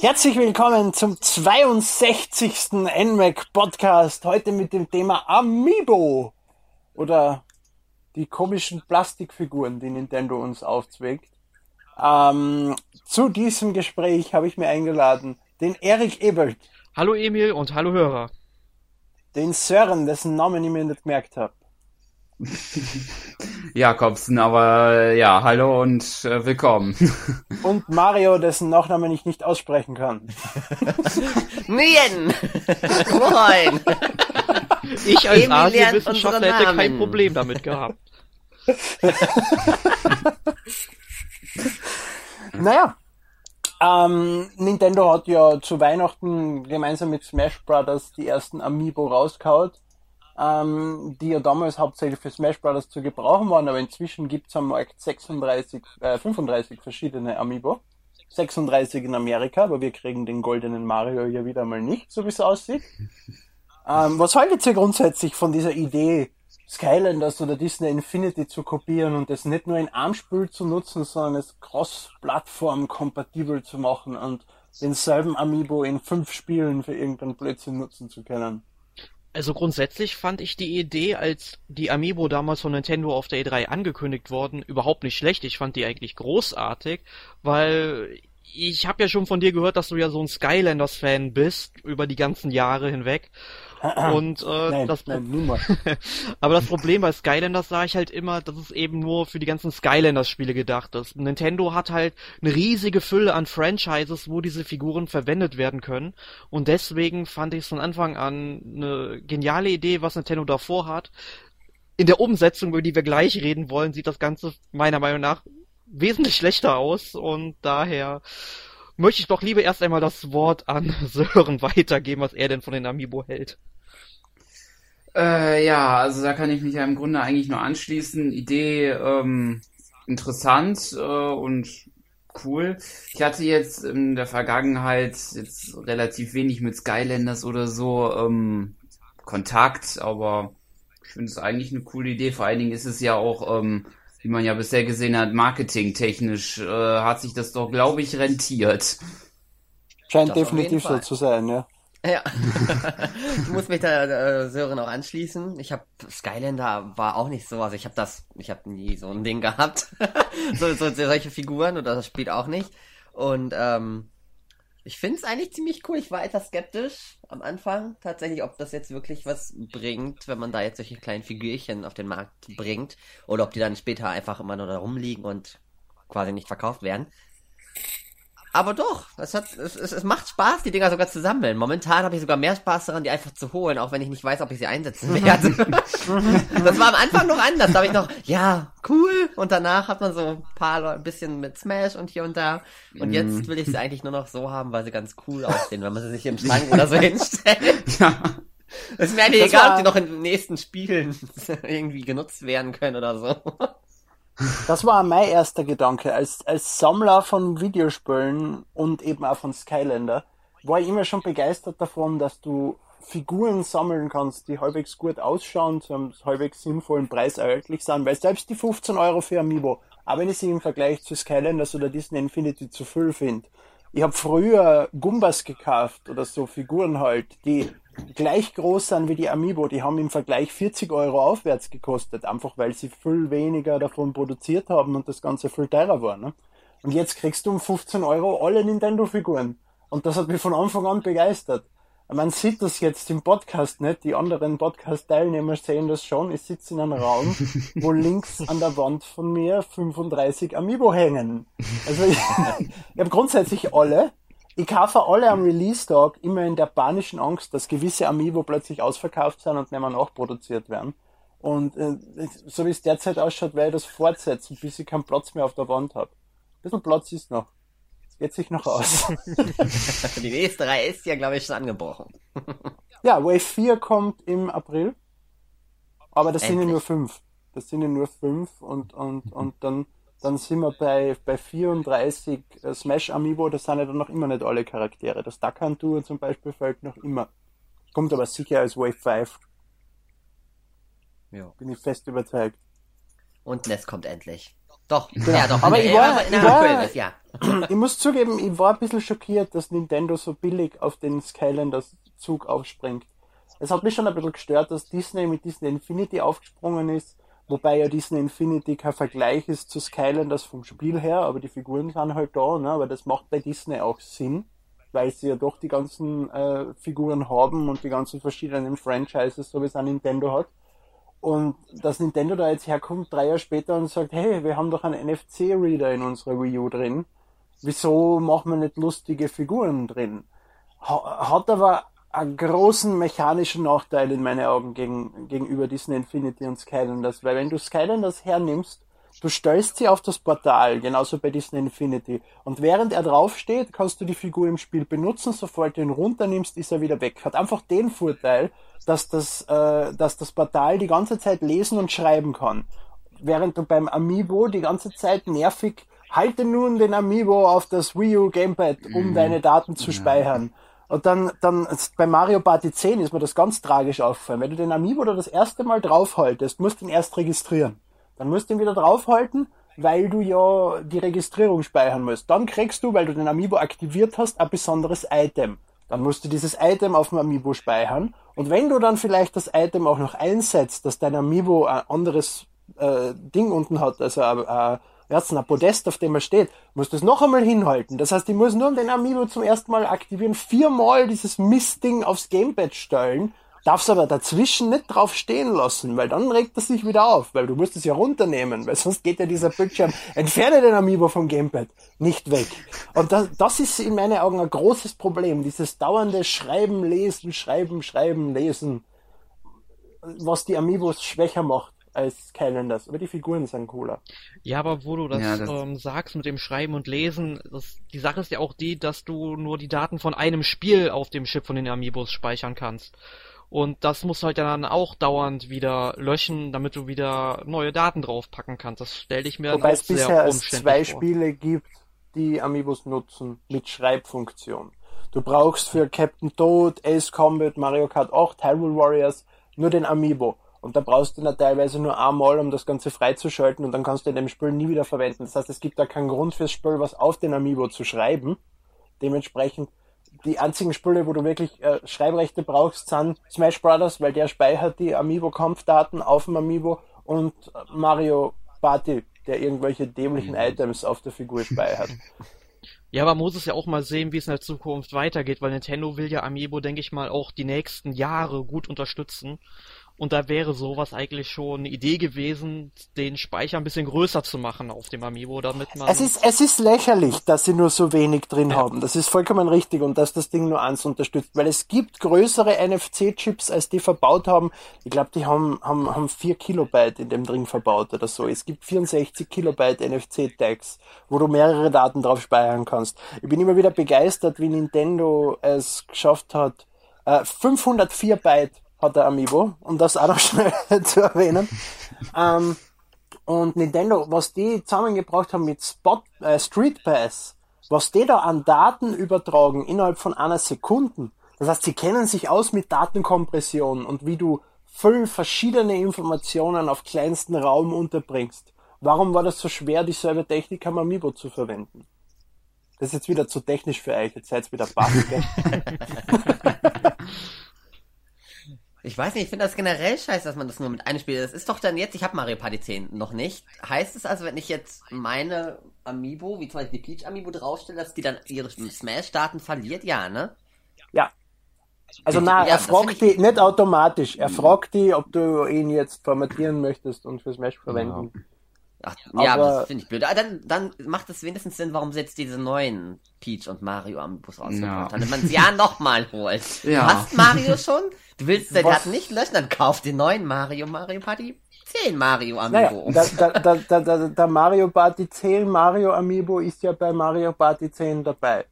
Herzlich willkommen zum 62. NMAC Podcast. Heute mit dem Thema Amiibo oder die komischen Plastikfiguren, die Nintendo uns aufzweckt. Ähm, zu diesem Gespräch habe ich mir eingeladen den Erik Ebelt. Hallo Emil und hallo Hörer. Den Sören, dessen Namen ich mir nicht gemerkt habe. Jakobsen, aber ja, hallo und äh, willkommen. Und Mario, dessen Nachnamen ich nicht aussprechen kann. Nguyen! Moin! Ich als Asienwissenschaftler hätte kein. Problem damit gehabt. Naja, ähm, Nintendo hat ja zu Weihnachten gemeinsam mit Smash Brothers die ersten Amiibo rausgehaut, ähm, die ja damals hauptsächlich für Smash Brothers zu gebrauchen waren, aber inzwischen gibt's am Markt 36, äh, 35 verschiedene Amiibo. 36 in Amerika, aber wir kriegen den goldenen Mario ja wieder mal nicht, so wie es aussieht. Ähm, was haltet ihr grundsätzlich von dieser Idee, Skylanders oder Disney Infinity zu kopieren und das nicht nur in Spiel zu nutzen, sondern es cross-plattform-kompatibel zu machen und denselben Amiibo in fünf Spielen für irgendeinen Blödsinn nutzen zu können? Also grundsätzlich fand ich die Idee, als die Amiibo damals von Nintendo auf der E3 angekündigt wurden, überhaupt nicht schlecht. Ich fand die eigentlich großartig, weil ich habe ja schon von dir gehört, dass du ja so ein Skylanders-Fan bist über die ganzen Jahre hinweg. Und äh, Nein, das nein. Aber das Problem bei Skylanders sah ich halt immer, dass es eben nur für die ganzen Skylanders-Spiele gedacht ist. Nintendo hat halt eine riesige Fülle an Franchises, wo diese Figuren verwendet werden können. Und deswegen fand ich es von Anfang an eine geniale Idee, was Nintendo davor hat. In der Umsetzung, über die wir gleich reden wollen, sieht das Ganze meiner Meinung nach wesentlich schlechter aus. Und daher möchte ich doch lieber erst einmal das Wort an Sören weitergeben, was er denn von den Amiibo hält. Äh, ja, also da kann ich mich ja im Grunde eigentlich nur anschließen. Idee ähm, interessant äh, und cool. Ich hatte jetzt in der Vergangenheit jetzt relativ wenig mit Skylanders oder so ähm, Kontakt, aber ich finde es eigentlich eine coole Idee. Vor allen Dingen ist es ja auch, ähm, wie man ja bisher gesehen hat, marketingtechnisch äh, hat sich das doch, glaube ich, rentiert. Scheint Das definitiv so zu sein, ja. Ja. ich muss mich da äh, Sören auch anschließen. Ich habe Skylander war auch nicht so, also ich habe das, ich habe nie so ein Ding gehabt. so, so solche Figuren oder das Spiel auch nicht. Und ähm, ich finde es eigentlich ziemlich cool. Ich war etwas skeptisch am Anfang tatsächlich, ob das jetzt wirklich was bringt, wenn man da jetzt solche kleinen Figürchen auf den Markt bringt oder ob die dann später einfach immer nur da rumliegen und quasi nicht verkauft werden. Aber doch, es, hat, es, es, es macht Spaß, die Dinger sogar zu sammeln. Momentan habe ich sogar mehr Spaß daran, die einfach zu holen, auch wenn ich nicht weiß, ob ich sie einsetzen werde. das war am Anfang noch anders. Da habe ich noch, ja, cool. Und danach hat man so ein paar Leute, ein bisschen mit Smash und hier und da. Und jetzt will ich sie eigentlich nur noch so haben, weil sie ganz cool aussehen, wenn man sie sich im Schrank oder so hinstellt. Ja. Es ist mir eigentlich Das egal, war- ob die noch in den nächsten Spielen irgendwie genutzt werden können oder so. Das war mein erster Gedanke. Als, als Sammler von Videospielen und eben auch von Skylander war ich immer schon begeistert davon, dass du Figuren sammeln kannst, die halbwegs gut ausschauen, zu einem halbwegs sinnvollen Preis erhältlich sind, weil selbst die 15 Euro für Amiibo, auch wenn ich sie im Vergleich zu Skylanders oder Disney Infinity zu viel finde, ich habe früher Gumbas gekauft oder so Figuren halt, die gleich groß sind wie die Amiibo. Die haben im Vergleich 40 Euro aufwärts gekostet, einfach weil sie viel weniger davon produziert haben und das Ganze viel teurer war. Ne? Und jetzt kriegst du um 15 Euro alle Nintendo-Figuren. Und das hat mich von Anfang an begeistert. Man sieht das jetzt im Podcast nicht, die anderen Podcast-Teilnehmer sehen das schon. Ich sitze in einem Raum, wo links an der Wand von mir 35 Amiibo hängen. Also ich, ich habe grundsätzlich alle. Ich kaufe alle am Release-Tag immer in der panischen Angst, dass gewisse Amiibo plötzlich ausverkauft sind und nicht mehr nachproduziert werden. Und äh, so wie es derzeit ausschaut, werde ich das fortsetzen, bis ich keinen Platz mehr auf der Wand habe. Ein bisschen Platz ist noch. Geht sich noch aus. Die nächste Reihe ist ja, glaube ich, schon angebrochen. Ja, Wave 4 kommt im April. Aber das sind ja Endlich. nur fünf. Das sind ja nur fünf und, und, und dann, dann sind wir bei, bei 34 äh, Smash Amiibo, das sind ja dann noch immer nicht alle Charaktere. Das Duck Tour zum Beispiel fällt noch immer. Kommt aber sicher als Wave 5, Ja. bin ich fest überzeugt. Und Ness kommt endlich. Doch, genau. ja, doch. Aber ich war, ich, war, ist, ja. ich muss zugeben, ich war ein bisschen schockiert, dass Nintendo so billig auf den Skylanders Zug aufspringt. Es hat mich schon ein bisschen gestört, dass Disney mit Disney Infinity aufgesprungen ist, wobei ja Disney Infinity kein Vergleich ist zu Skylanders vom Spiel her, aber die Figuren sind halt da, ne? aber das macht bei Disney auch Sinn, weil sie ja doch die ganzen äh, Figuren haben und die ganzen verschiedenen Franchises, so wie es ein Nintendo hat. Und dass Nintendo da jetzt herkommt, drei Jahre später und sagt, hey, wir haben doch einen NFC-Reader in unserer Wii U drin. Wieso machen wir nicht lustige Figuren drin? Ha hat aber großen mechanischen Nachteil in meinen Augen gegen, gegenüber Disney Infinity und Skylanders, weil wenn du Skylanders hernimmst, du stellst sie auf das Portal, genauso bei Disney Infinity. Und während er draufsteht, kannst du die Figur im Spiel benutzen, sobald du ihn runternimmst, ist er wieder weg. Hat einfach den Vorteil, dass das, äh, dass das Portal die ganze Zeit lesen und schreiben kann. Während du beim Amiibo die ganze Zeit nervig halte nun den Amiibo auf das Wii U Gamepad, um deine Daten zu speichern. Und dann, dann bei Mario Party 10 ist mir das ganz tragisch aufgefallen. Wenn du den Amiibo da das erste Mal draufhaltest, musst du ihn erst registrieren. Dann musst du ihn wieder draufhalten, weil du ja die Registrierung speichern musst. Dann kriegst du, weil du den Amiibo aktiviert hast, ein besonderes Item. Dann musst du dieses Item auf dem Amiibo speichern. Und wenn du dann vielleicht das Item auch noch einsetzt, dass dein Amiibo ein anderes äh, Ding unten hat, also ein, ein Podest, auf dem er steht, musst du es noch einmal hinhalten. Das heißt, ich muss nur den Amiibo zum ersten Mal aktivieren, viermal dieses Mistding aufs Gamepad stellen, darf's aber dazwischen nicht drauf stehen lassen, weil dann regt er sich wieder auf, weil du musst es ja runternehmen, weil sonst geht ja dieser Bildschirm, entferne den Amiibo vom Gamepad, nicht weg. Und das, das ist in meinen Augen ein großes Problem, dieses dauernde Schreiben, Lesen, Schreiben, Schreiben, Lesen, was die Amiibos schwächer macht als Skylanders, aber die Figuren sind cooler. Ja, aber wo du das, Ja, das- Ähm, sagst mit dem Schreiben und Lesen, das, die Sache ist ja auch die, dass du nur die Daten von einem Spiel auf dem Chip von den Amiibos speichern kannst. Und das musst du halt dann auch dauernd wieder löschen, damit du wieder neue Daten draufpacken kannst. Das stelle ich mir dann Wobei auch es bisher sehr erst umständlich zwei vor. Spiele gibt, die Amiibos nutzen mit Schreibfunktion. Du brauchst für Captain Toad, Ace Combat, Mario Kart 8, Hyrule Warriors nur den Amiibo. Und da brauchst du ihn ja teilweise nur einmal, um das Ganze freizuschalten und dann kannst du in dem Spiel nie wieder verwenden. Das heißt, es gibt da keinen Grund fürs Spiel, was auf den Amiibo zu schreiben. Dementsprechend die einzigen Spiele, wo du wirklich äh, Schreibrechte brauchst, sind Smash Brothers, weil der speichert die Amiibo-Kampfdaten auf dem Amiibo und äh, Mario Party, der irgendwelche dämlichen Items auf der Figur speichert. Ja, aber man muss es ja auch mal sehen, wie es in der Zukunft weitergeht, weil Nintendo will ja Amiibo, denke ich mal, auch die nächsten Jahre gut unterstützen. Und da wäre sowas eigentlich schon eine Idee gewesen, den Speicher ein bisschen größer zu machen auf dem Amiibo, damit man. Es ist, es ist lächerlich, dass sie nur so wenig drin haben. Das ist vollkommen richtig und dass das Ding nur eins unterstützt, weil es gibt größere NFC-Chips, als die verbaut haben. Ich glaube, die haben, haben, haben 4 Kilobyte in dem Ding verbaut oder so. Es gibt 64 Kilobyte NFC-Tags, wo du mehrere Daten drauf speichern kannst. Ich bin immer wieder begeistert, wie Nintendo es geschafft hat. Äh, 504 Byte hat der Amiibo, um das auch noch schnell zu erwähnen. Ähm, und Nintendo, was die zusammengebracht haben mit Spot, äh, Street Pass, was die da an Daten übertragen innerhalb von einer Sekunde. Das heißt, sie kennen sich aus mit Datenkompression und wie du fünf verschiedene Informationen auf kleinsten Raum unterbringst. Warum war das so schwer, dieselbe Technik am Amiibo zu verwenden? Das ist jetzt wieder zu technisch für euch, jetzt seid wieder baff? Ich weiß nicht, ich finde das generell scheiße, dass man das nur mit einem spielt. Das ist doch dann jetzt, ich habe Mario Party 10 noch nicht. Heißt es also, wenn ich jetzt meine Amiibo, wie zum Beispiel die Peach Amiibo draufstelle, dass die dann ihre Smash-Daten verliert? Ja, ne? Ja. Also Ja, na, er das fragt die nicht automatisch. Er fragt die, ob du ihn jetzt formatieren möchtest und für Smash verwenden. Ach, ja, Aber- aber das finde ich blöd. Ah, dann, dann macht es wenigstens Sinn, warum sie jetzt diese neuen Peach und Mario Amiibos rausgebracht Ja. haben. Damit man es ja nochmal holt. Ja. Du hast Mario schon? Du willst den Daten nicht löschen, dann kauf den neuen Mario, Mario Party 10 Mario Naja, Amiibo. der, der, der, der, der, der Mario Party 10 Mario Amiibo ist ja bei Mario Party 10 dabei.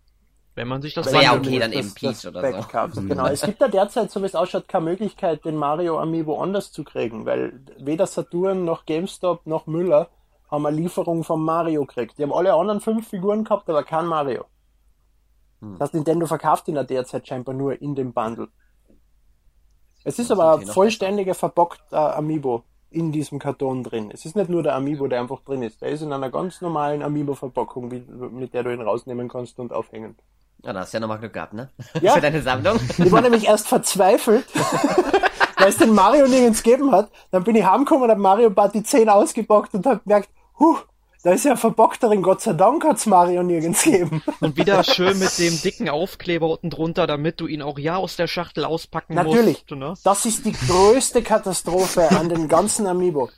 wenn man sich das Aber ja, okay, dann das- eben Peach oder Pack so. kaufst. Genau. Es gibt da derzeit, so wie es ausschaut, keine Möglichkeit, den Mario Amiibo anders zu kriegen, weil weder Saturn noch GameStop noch Müller haben eine Lieferung vom Mario gekriegt. Die haben alle anderen fünf Figuren gehabt, aber kein Mario. Hm. Das heißt, Nintendo verkauft ihn ja derzeit scheinbar nur in dem Bundle. Es ist aber ein vollständiger verbockter Amiibo. in diesem Karton drin. Es ist nicht nur der Amiibo, der einfach drin ist. Der ist in einer ganz normalen Amiibo-Verpackung, mit der du ihn rausnehmen kannst und aufhängen. Ja, da hast du ja nochmal Glück gehabt, ne? Ja. Für deine Sammlung. Ich war nämlich erst verzweifelt, weil es den Mario nirgends gegeben hat. Dann bin ich heimgekommen und hab Mario Party 10 ausgepackt und hab gemerkt, huh, da ist ja verbockt drin, Gott sei Dank hat's Mario nirgends gegeben. Und wieder schön mit dem dicken Aufkleber unten drunter, damit du ihn auch ja aus der Schachtel auspacken Natürlich. musst. Ne? Das ist die größte Katastrophe an den ganzen Amiibo.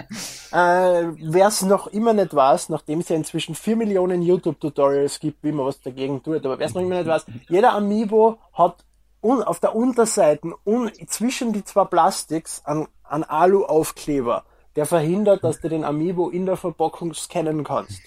Äh, Wer es noch immer nicht weiß, nachdem es ja inzwischen vier Millionen YouTube-Tutorials gibt, wie man was dagegen tut, aber wer es noch immer nicht weiß, jeder Amiibo hat un auf der Unterseite un zwischen die zwei Plastiks an, an Alu-Aufkleber, der verhindert, dass du den Amiibo in der Verpackung scannen kannst.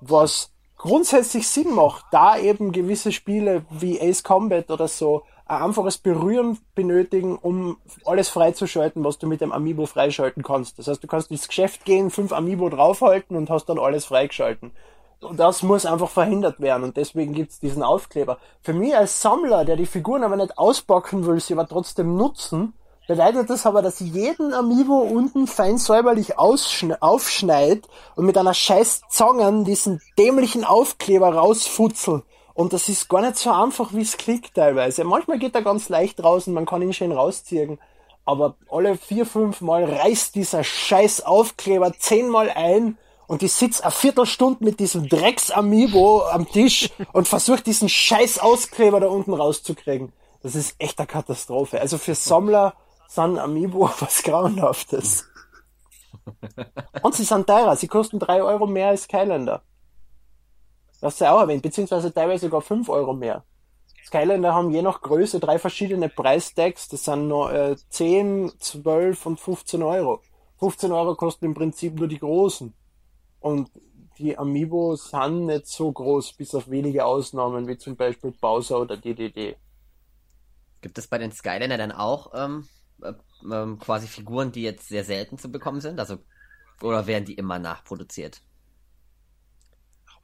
Was grundsätzlich Sinn macht, da eben gewisse Spiele wie Ace Combat oder so ein einfaches Berühren benötigen, um alles freizuschalten, was du mit dem Amiibo freischalten kannst. Das heißt, du kannst ins Geschäft gehen, fünf Amiibo draufhalten und hast dann alles freigeschalten. Und das muss einfach verhindert werden und deswegen gibt's diesen Aufkleber. Für mich als Sammler, der die Figuren aber nicht auspacken will, sie aber trotzdem nutzen, bedeutet das aber, dass jeden Amiibo unten fein säuberlich aufschneid und mit einer scheiß Zangen diesen dämlichen Aufkleber rausfutzel. Und das ist gar nicht so einfach, wie es klickt teilweise. Manchmal geht er ganz leicht raus und man kann ihn schön rausziehen. Aber alle vier, fünf Mal reißt dieser scheiß Aufkleber zehnmal ein und ich sitz eine Viertelstunde mit diesem Drecks-Amiibo am Tisch und versuche diesen scheiß Auskleber da unten rauszukriegen. Das ist echt eine Katastrophe. Also für Sammler sind Amiibo was Grauenhaftes. Und sie sind teurer. Sie kosten drei Euro mehr als Skylander. Das sei auch erwähnt, beziehungsweise teilweise sogar fünf Euro mehr. Skylander haben je nach Größe drei verschiedene Preistags. Das sind nur äh, 10, 12 und 15 Euro. 15 Euro kosten im Prinzip nur die großen. Und die Amiibo sind nicht so groß, bis auf wenige Ausnahmen, wie zum Beispiel Bowser oder DDD. Gibt es bei den Skylander dann auch ähm, äh, ähm, quasi Figuren, die jetzt sehr selten zu bekommen sind? Also oder werden die immer nachproduziert?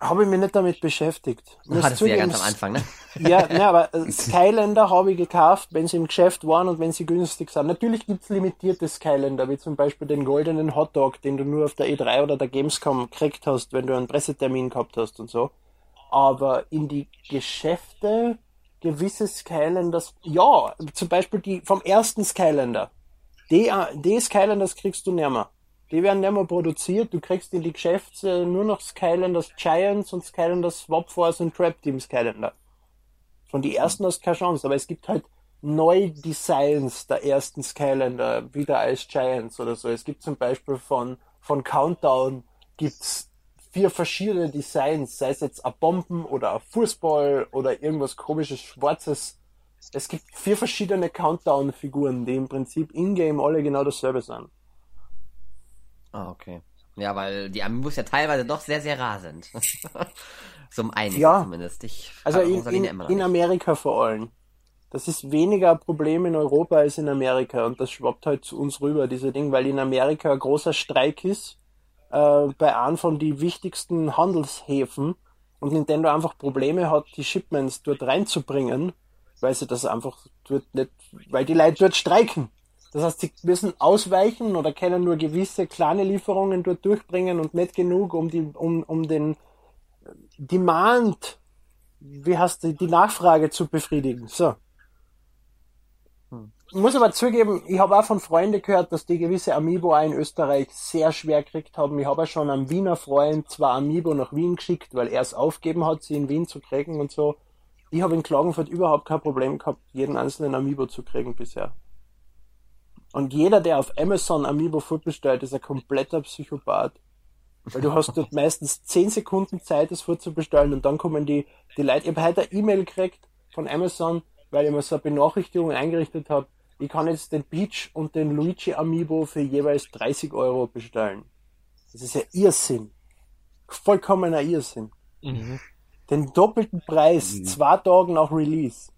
Habe ich mich nicht damit beschäftigt. Das hattest du ja ganz am Anfang, ne? Ja, ne, aber äh, Skylander habe ich gekauft, wenn sie im Geschäft waren und wenn sie günstig sind. Natürlich gibt's limitierte Skylander, wie zum Beispiel den goldenen Hotdog, den du nur auf der E3 oder der Gamescom gekriegt hast, wenn du einen Pressetermin gehabt hast und so. Aber in die Geschäfte gewisse Skylanders, ja, zum Beispiel die vom ersten Skylander. Die, die Skylanders kriegst du nimmer. Die werden nicht mehr produziert. Du kriegst in die Geschäfte nur noch Skylanders Giants und Skylanders Swap Force und Trap Team Skylander. Von die ersten hast du keine Chance, aber es gibt halt Neudesigns der ersten Skylander wieder als Giants oder so. Es gibt zum Beispiel von, von Countdown gibt's vier verschiedene Designs, sei es jetzt ein Bomben oder ein Fußball oder irgendwas komisches Schwarzes. Es gibt vier verschiedene Countdown-Figuren, die im Prinzip in-game alle genau dasselbe sind. Ah, okay. Ja, weil die Amiibos ja teilweise doch sehr, sehr rar sind. so um einige Ja. zumindest. Ich Also in, in, in. Amerika vor allem. Das ist weniger ein Problem in Europa als in Amerika und das schwappt halt zu uns rüber, diese Ding, weil in Amerika ein großer Streik ist äh, bei einem von die wichtigsten Handelshäfen und Nintendo einfach Probleme hat, die Shipments dort reinzubringen, weil sie das einfach dort nicht, weil die Leute dort streiken. Das heißt, sie müssen ausweichen oder können nur gewisse kleine Lieferungen dort durchbringen und nicht genug, um die, um, um den Demand, wie heißt die, die Nachfrage zu befriedigen. So. Ich muss aber zugeben, ich habe auch von Freunden gehört, dass die gewisse Amiibo auch in Österreich sehr schwer gekriegt haben. Ich habe schon einem Wiener Freund zwei Amiibo nach Wien geschickt, weil er es aufgeben hat, sie in Wien zu kriegen und so. Ich habe in Klagenfurt überhaupt kein Problem gehabt, jeden einzelnen Amiibo zu kriegen bisher. Und jeder, der auf Amazon Amiibo vorbestellt, ist ein kompletter Psychopath. Weil du hast dort meistens 10 Sekunden Zeit, das vorzubestellen und dann kommen die, die Leute. Ich habe heute eine E-Mail gekriegt von Amazon, weil ich mir so eine Benachrichtigung eingerichtet habe. Ich kann jetzt den Peach und den Luigi Amiibo für jeweils 30 Euro bestellen. Das ist ja Irrsinn. Vollkommener Irrsinn. Mhm. Den doppelten Preis, zwei Tage nach Release.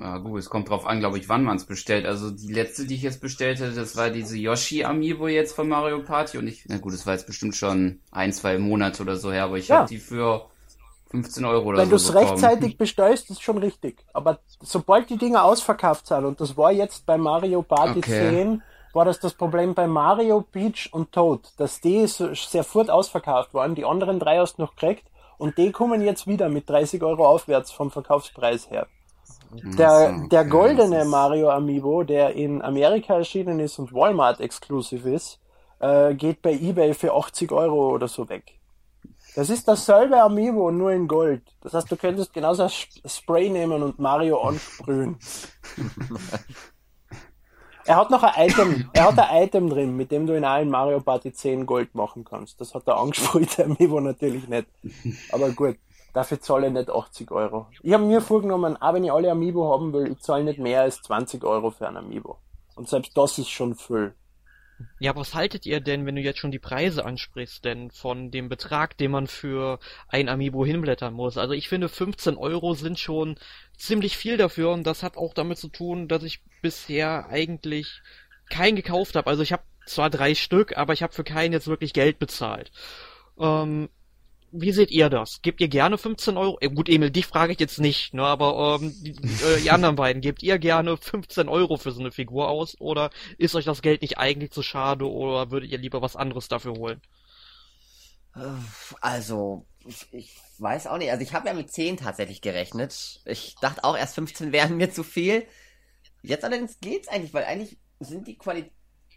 Ja, gut, es kommt drauf an, glaube ich, wann man es bestellt. Also die letzte, die ich jetzt bestellte, das war diese Yoshi Amiibo jetzt von Mario Party und ich, na gut, das war jetzt bestimmt schon ein, zwei Monate oder so her, aber ich Ja. habe die für 15 Euro oder Wenn du so es bekommen. rechtzeitig bestellst, ist schon richtig. Aber sobald die Dinger ausverkauft sind, und das war jetzt bei Mario Party Okay. 10 war das das Problem bei Mario, Peach und Toad, dass die so sehr fort ausverkauft waren, die anderen drei hast du noch gekriegt und die kommen jetzt wieder mit 30 Euro aufwärts vom Verkaufspreis her. Der, der goldene Mario Amiibo, der in Amerika erschienen ist und Walmart exklusiv ist, äh, geht bei eBay für 80 Euro oder so weg. Das ist dasselbe Amiibo, nur in Gold. Das heißt, du könntest genauso ein Spray nehmen und Mario ansprühen. er hat noch ein Item, er hat ein Item drin, mit dem du in allen Mario Party 10 Gold machen kannst. Das hat der angesprühte Amiibo natürlich nicht. Aber gut. Dafür zahle ich nicht 80 Euro. Ich habe mir vorgenommen, auch wenn ich alle Amiibo haben will, ich zahle nicht mehr als 20 Euro für ein Amiibo. Und selbst das ist schon viel. Ja, was haltet ihr denn, wenn du jetzt schon die Preise ansprichst, denn von dem Betrag, den man für ein Amiibo hinblättern muss? Also ich finde 15 Euro sind schon ziemlich viel dafür und das hat auch damit zu tun, dass ich bisher eigentlich keinen gekauft habe. Also ich habe zwar drei Stück, aber ich habe für keinen jetzt wirklich Geld bezahlt. Ähm, wie seht ihr das? Gebt ihr gerne 15 Euro? Äh, gut, Emil, dich frage ich jetzt nicht, ne? Aber ähm, die, äh, die anderen beiden, gebt ihr gerne 15 Euro für so eine Figur aus? Oder ist euch das Geld nicht eigentlich zu schade oder würdet ihr lieber was anderes dafür holen? Also, ich, ich weiß auch nicht. Also ich habe ja mit 10 tatsächlich gerechnet. Ich dachte auch erst 15 wären mir zu viel. Jetzt allerdings geht's eigentlich, weil eigentlich sind die Qualität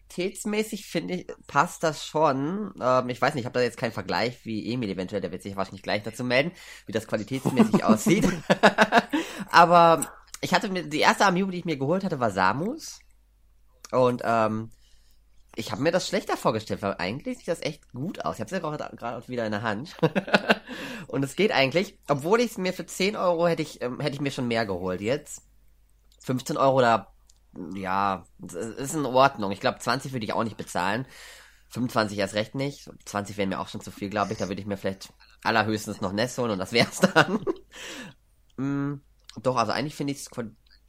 qualitätsmäßig finde ich, passt das schon. Ähm, ich weiß nicht, ich habe da jetzt keinen Vergleich wie Emil eventuell, der wird sich wahrscheinlich gleich dazu melden, wie das qualitätsmäßig aussieht. Aber ich hatte mir, die erste Amiibo, die ich mir geholt hatte, war Samus. Und ähm, ich habe mir das schlechter vorgestellt, weil eigentlich sieht das echt gut aus. Ich habe es ja gerade wieder in der Hand. und es geht eigentlich, obwohl ich es mir für 10 Euro hätte ich, ähm, hätte ich mir schon mehr geholt. Jetzt 15 Euro, da ja, ist in Ordnung. Ich glaube, 20 würde ich auch nicht bezahlen. 25 erst recht nicht. 20 wären mir auch schon zu viel, glaube ich. Da würde ich mir vielleicht allerhöchstens noch Ness holen und das wär's dann. mm, doch, also eigentlich finde ich es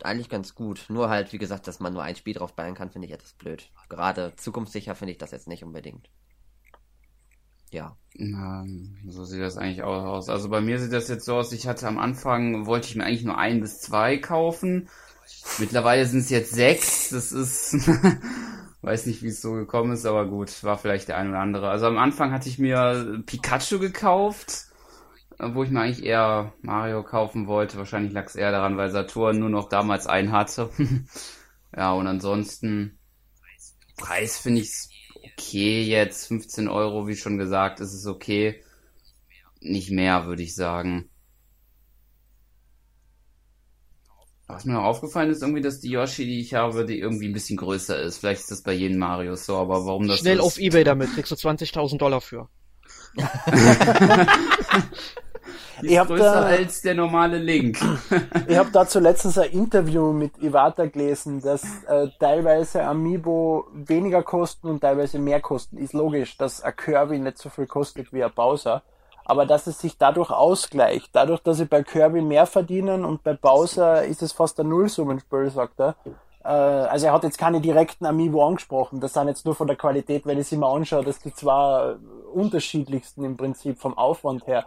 eigentlich ganz gut. Nur halt, wie gesagt, dass man nur ein Spiel drauf bauen kann, finde ich etwas blöd. Gerade zukunftssicher finde ich das jetzt nicht unbedingt. Ja. Na, so sieht das eigentlich auch aus. Also bei mir sieht das jetzt so aus, ich hatte am Anfang, wollte ich mir eigentlich nur ein bis zwei kaufen. Mittlerweile sind es jetzt sechs. Das ist, weiß nicht, wie es so gekommen ist, aber gut, war vielleicht der ein oder andere. Also am Anfang hatte ich mir Pikachu gekauft, wo ich mir eigentlich eher Mario kaufen wollte. Wahrscheinlich lag es eher daran, weil Saturn nur noch damals einen hatte. ja, und ansonsten Preis finde ich okay jetzt. 15 Euro, wie schon gesagt, ist es okay. Nicht mehr, würde ich sagen. Was mir aufgefallen ist irgendwie, dass die Yoshi, die ich habe, die irgendwie ein bisschen größer ist. Vielleicht ist das bei jedem Mario so, aber warum das Schnell so auf Ebay damit, kriegst du 20.000 Dollar für. Die ist größer da, als der normale Link. ich habe dazu letztens ein Interview mit Iwata gelesen, dass äh, teilweise Amiibo weniger kosten und teilweise mehr kosten. Ist logisch, dass ein Kirby nicht so viel kostet wie ein Bowser aber dass es sich dadurch ausgleicht. Dadurch, dass sie bei Kirby mehr verdienen und bei Bowser ist es fast ein Nullsummenspiel, sagt er. Äh, also er hat jetzt keine direkten Amiibo angesprochen. Das sind jetzt nur von der Qualität, wenn ich sie mal anschaue, dass die zwei unterschiedlichsten im Prinzip vom Aufwand her.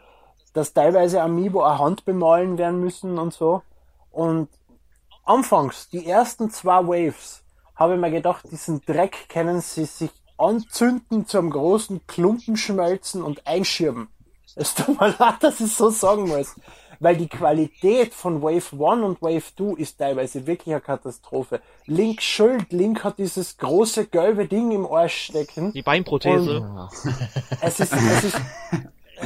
Dass teilweise Amiibo eine Hand bemalen werden müssen und so. Und anfangs, die ersten zwei Waves, habe ich mir gedacht, diesen Dreck können sie sich anzünden zu einem großen Klumpen schmelzen und einschirben. Es tut mir leid, dass ich so sagen muss. Weil die Qualität von Wave 1 und Wave 2 ist teilweise wirklich eine Katastrophe. Link schuld, Link hat dieses große gelbe Ding im Arsch stecken. Die Beinprothese. Es ist, es ist,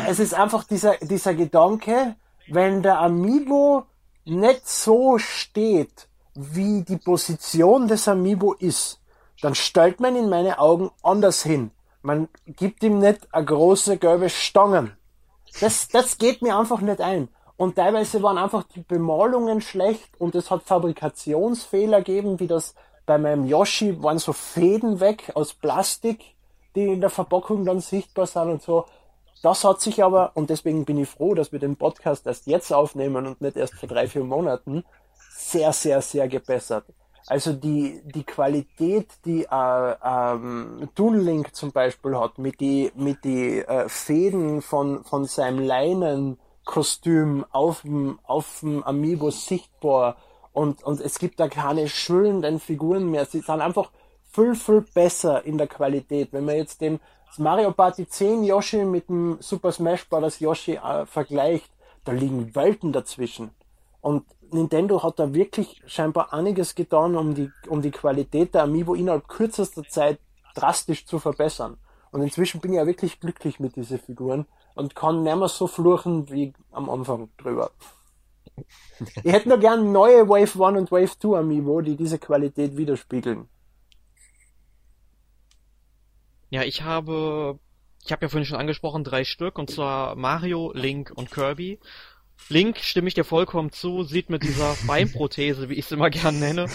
es ist einfach dieser, dieser Gedanke, wenn der Amiibo nicht so steht, wie die Position des Amiibo ist, dann stellt man in meine Augen anders hin. Man gibt ihm nicht eine große gelbe Stangen das, das geht mir einfach nicht ein. Und teilweise waren einfach die Bemalungen schlecht und es hat Fabrikationsfehler gegeben, wie das bei meinem Yoshi waren so Fäden weg aus Plastik, die in der Verpackung dann sichtbar sind und so. Das hat sich aber, und deswegen bin ich froh, dass wir den Podcast erst jetzt aufnehmen und nicht erst vor drei, vier Monaten, sehr, sehr, sehr gebessert. Also die, die Qualität, die äh, ähm, Toonlink zum Beispiel hat, mit die, mit die äh, Fäden von, von seinem Leinenkostüm auf dem, auf dem Amiibo sichtbar und, und es gibt da keine schüllenden Figuren mehr. Sie sind einfach viel, viel besser in der Qualität. Wenn man jetzt den Mario Party 10 Yoshi mit dem Super Smash Bros. Yoshi äh, vergleicht, da liegen Welten dazwischen. Und Nintendo hat da wirklich scheinbar einiges getan, um die, um die Qualität der Amiibo innerhalb kürzester Zeit drastisch zu verbessern. Und inzwischen bin ich ja wirklich glücklich mit diesen Figuren und kann nicht mehr so fluchen wie am Anfang drüber. Ich hätte nur gern neue Wave 1 und Wave 2 Amiibo, die diese Qualität widerspiegeln. Ja, ich habe, ich habe ja vorhin schon angesprochen, drei Stück, und zwar Mario, Link und Kirby. Link, stimme ich dir vollkommen zu, sieht mit dieser Beinprothese, wie ich es immer gern nenne,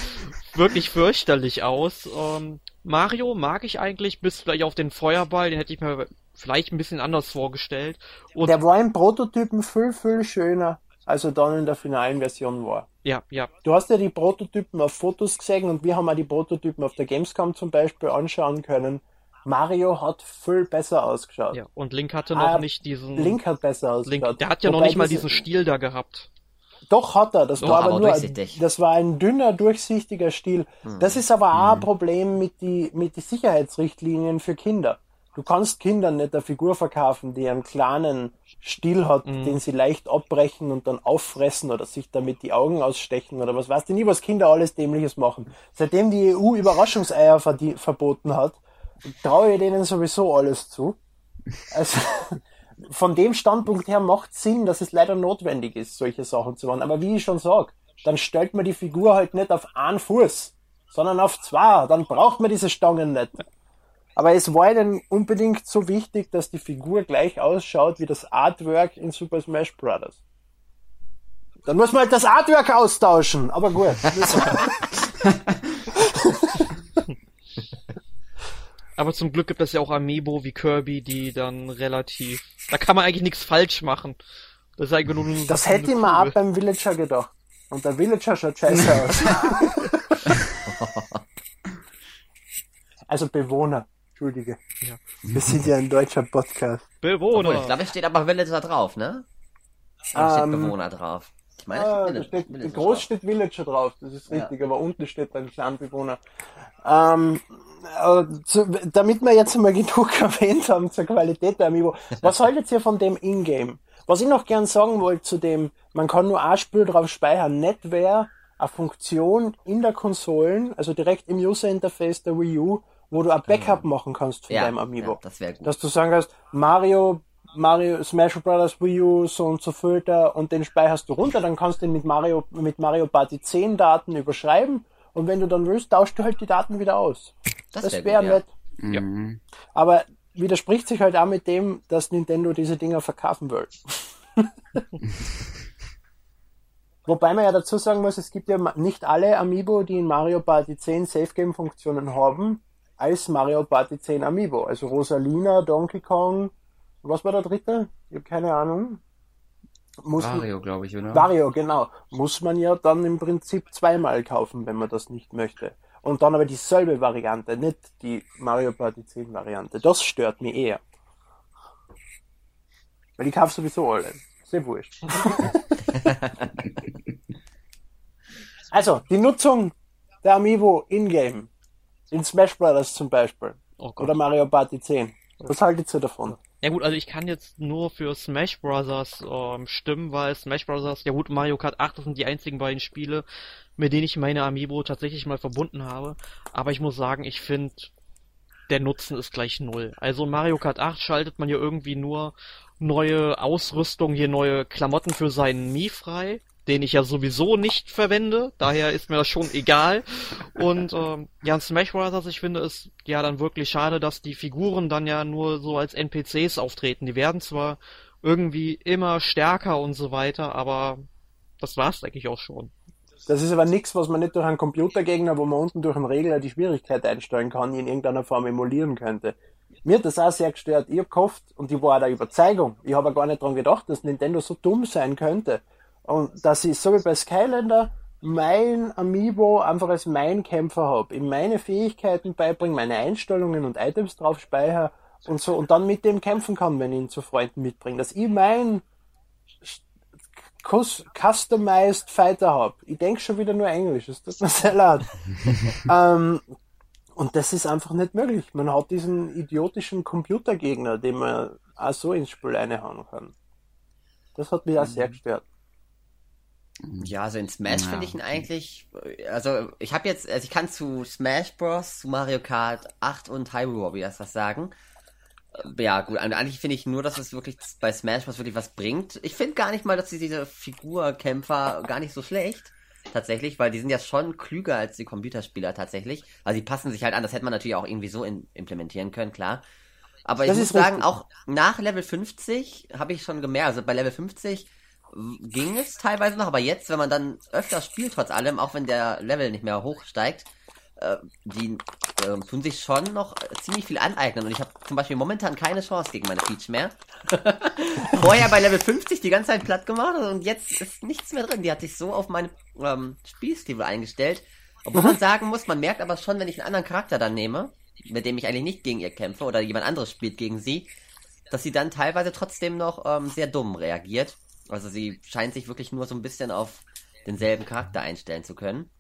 wirklich fürchterlich aus. Ähm, Mario mag ich eigentlich, bis vielleicht auf den Feuerball, den hätte ich mir vielleicht ein bisschen anders vorgestellt. Und der war im Prototypen viel, viel schöner, als er dann in der finalen Version war. Ja, ja. Du hast ja die Prototypen auf Fotos gesehen und wir haben auch die Prototypen auf der Gamescom zum Beispiel anschauen können. Mario hat viel besser ausgeschaut. Ja, und Link hatte noch ah, nicht diesen. Link hat besser ausgeschaut. Link, der hat ja Wobei noch nicht mal diesen Stil da gehabt. Doch hat er, das Doch, war aber, aber nur, das war ein dünner, durchsichtiger Stil. Hm. Das ist aber auch ein hm. Problem mit die, mit die Sicherheitsrichtlinien für Kinder. Du kannst Kindern nicht eine Figur verkaufen, die einen kleinen Stil hat, mhm. den sie leicht abbrechen und dann auffressen oder sich damit die Augen ausstechen oder was weißt du nie, was Kinder alles Dämliches machen. Seitdem die EU Überraschungseier verboten hat, traue ich denen sowieso alles zu. Also, von dem Standpunkt her macht Sinn, dass es leider notwendig ist, solche Sachen zu machen. Aber wie ich schon sag, dann stellt man die Figur halt nicht auf einen Fuß, sondern auf zwei. Dann braucht man diese Stangen nicht. Aber es war denn unbedingt so wichtig, dass die Figur gleich ausschaut wie das Artwork in Super Smash Bros. Dann muss man halt das Artwork austauschen. Aber gut. Aber zum Glück gibt es ja auch Amiibo wie Kirby, die dann relativ. Da kann man eigentlich nichts falsch machen. Das ist eigentlich nur Das hätte ich mir auch beim Villager gedacht. Und der Villager schaut scheiße aus. also Bewohner. Entschuldige. Ja. Wir sind ja ein deutscher Podcast. Bewohner. Obwohl, ich glaube, es steht aber Villager drauf, ne? Da steht ähm, Bewohner drauf. Ich meine, ah, da steht, groß steht Villager drauf, das ist richtig, ja. aber unten steht ein Clanbewohner. Ähm, äh, damit wir jetzt mal genug erwähnt haben zur Qualität der Amiibo, was haltet ihr von dem Ingame? Was ich noch gern sagen wollte zu dem, man kann nur ein Spiel drauf speichern, nicht wäre eine Funktion in der Konsolen, also direkt im User Interface der Wii U, wo du ein Backup mhm. machen kannst von ja, deinem Amiibo. Ja, das wäre gut. Dass du sagen kannst, Mario, Mario, Smash Bros. Wii U, so und so Filter und den speicherst du runter, dann kannst du den mit Mario, mit Mario Party 10 Daten überschreiben und wenn du dann willst, tauschst du halt die Daten wieder aus. Das, das wäre wär nett. Ja. Mhm. Aber widerspricht sich halt auch mit dem, dass Nintendo diese Dinger verkaufen will. Wobei man ja dazu sagen muss, es gibt ja nicht alle Amiibo, die in Mario Party 10 Safe Game Funktionen haben, als Mario Party 10 Amiibo. Also Rosalina, Donkey Kong, was war der dritte? Ich habe keine Ahnung. Muss Wario, glaube ich, oder? Wario, genau. Muss man ja dann im Prinzip zweimal kaufen, wenn man das nicht möchte. Und dann aber dieselbe Variante, nicht die Mario Party 10 Variante. Das stört mich eher. Weil ich kaufe sowieso alle. Sehr wurscht. also, die Nutzung der Amiibo in-game. In Smash Bros. zum Beispiel. Oh oder Mario Party 10. Was haltet ihr davon? Ja gut, also ich kann jetzt nur für Smash Bros. Ähm, stimmen, weil Smash Bros. ja gut, Mario Kart 8, das sind die einzigen beiden Spiele, mit denen ich meine Amiibo tatsächlich mal verbunden habe. Aber ich muss sagen, ich finde, der Nutzen ist gleich null. Also Mario Kart 8 schaltet man ja irgendwie nur neue Ausrüstung, hier neue Klamotten für seinen Mii frei den ich ja sowieso nicht verwende, daher ist mir das schon egal. Und ähm, ja, Smash Bros. ich finde es ja dann wirklich schade, dass die Figuren dann ja nur so als NPCs auftreten. Die werden zwar irgendwie immer stärker und so weiter, aber das war's eigentlich auch schon. Das ist aber nichts, was man nicht durch einen Computergegner, wo man unten durch einen Regler die Schwierigkeit einstellen kann, in irgendeiner Form emulieren könnte. Mir hat das auch sehr gestört. Ich hab gehofft, und ich war der Überzeugung, ich habe gar nicht dran gedacht, dass Nintendo so dumm sein könnte, und dass ich so wie bei Skylander mein Amiibo einfach als mein Kämpfer habe, ihm meine Fähigkeiten beibringe, meine Einstellungen und Items drauf speichere und so und dann mit dem kämpfen kann, wenn ich ihn zu Freunden mitbringe. Dass ich mein Customized Fighter habe. Ich denke schon wieder nur Englisch, das tut mir sehr leid. ähm, Und das ist einfach nicht möglich. Man hat diesen idiotischen Computergegner, den man auch so ins Spiel reinhauen kann. Das hat mich auch sehr gestört. Ja, also in Smash Ja, finde ich ihn okay. eigentlich, also ich habe jetzt, also ich kann zu Smash Bros, zu Mario Kart 8 und Hyrule Warriors was sagen. Äh, Ja, gut, eigentlich finde ich nur, dass es wirklich bei Smash Bros wirklich was bringt. Ich finde gar nicht mal, dass sie diese Figurkämpfer gar nicht so schlecht. Tatsächlich, weil die sind ja schon klüger als die Computerspieler tatsächlich. Also die passen sich halt an, das hätte man natürlich auch irgendwie so in, implementieren können, klar. Aber ich Das muss ist sagen, richtig. auch nach Level 50 habe ich schon gemerkt, also bei Level 50 ging es teilweise noch, aber jetzt, wenn man dann öfter spielt, trotz allem, auch wenn der Level nicht mehr hochsteigt, äh, die äh, tun sich schon noch ziemlich viel aneignen. Und ich habe zum Beispiel momentan keine Chance gegen meine Peach mehr. Vorher bei Level 50 die ganze Zeit platt gemacht und jetzt ist nichts mehr drin. Die hat sich so auf meinen ähm, Spielstil eingestellt. Obwohl man sagen muss, man merkt aber schon, wenn ich einen anderen Charakter dann nehme, mit dem ich eigentlich nicht gegen ihr kämpfe oder jemand anderes spielt gegen sie, dass sie dann teilweise trotzdem noch ähm, sehr dumm reagiert. Also sie scheint sich wirklich nur so ein bisschen auf denselben Charakter einstellen zu können.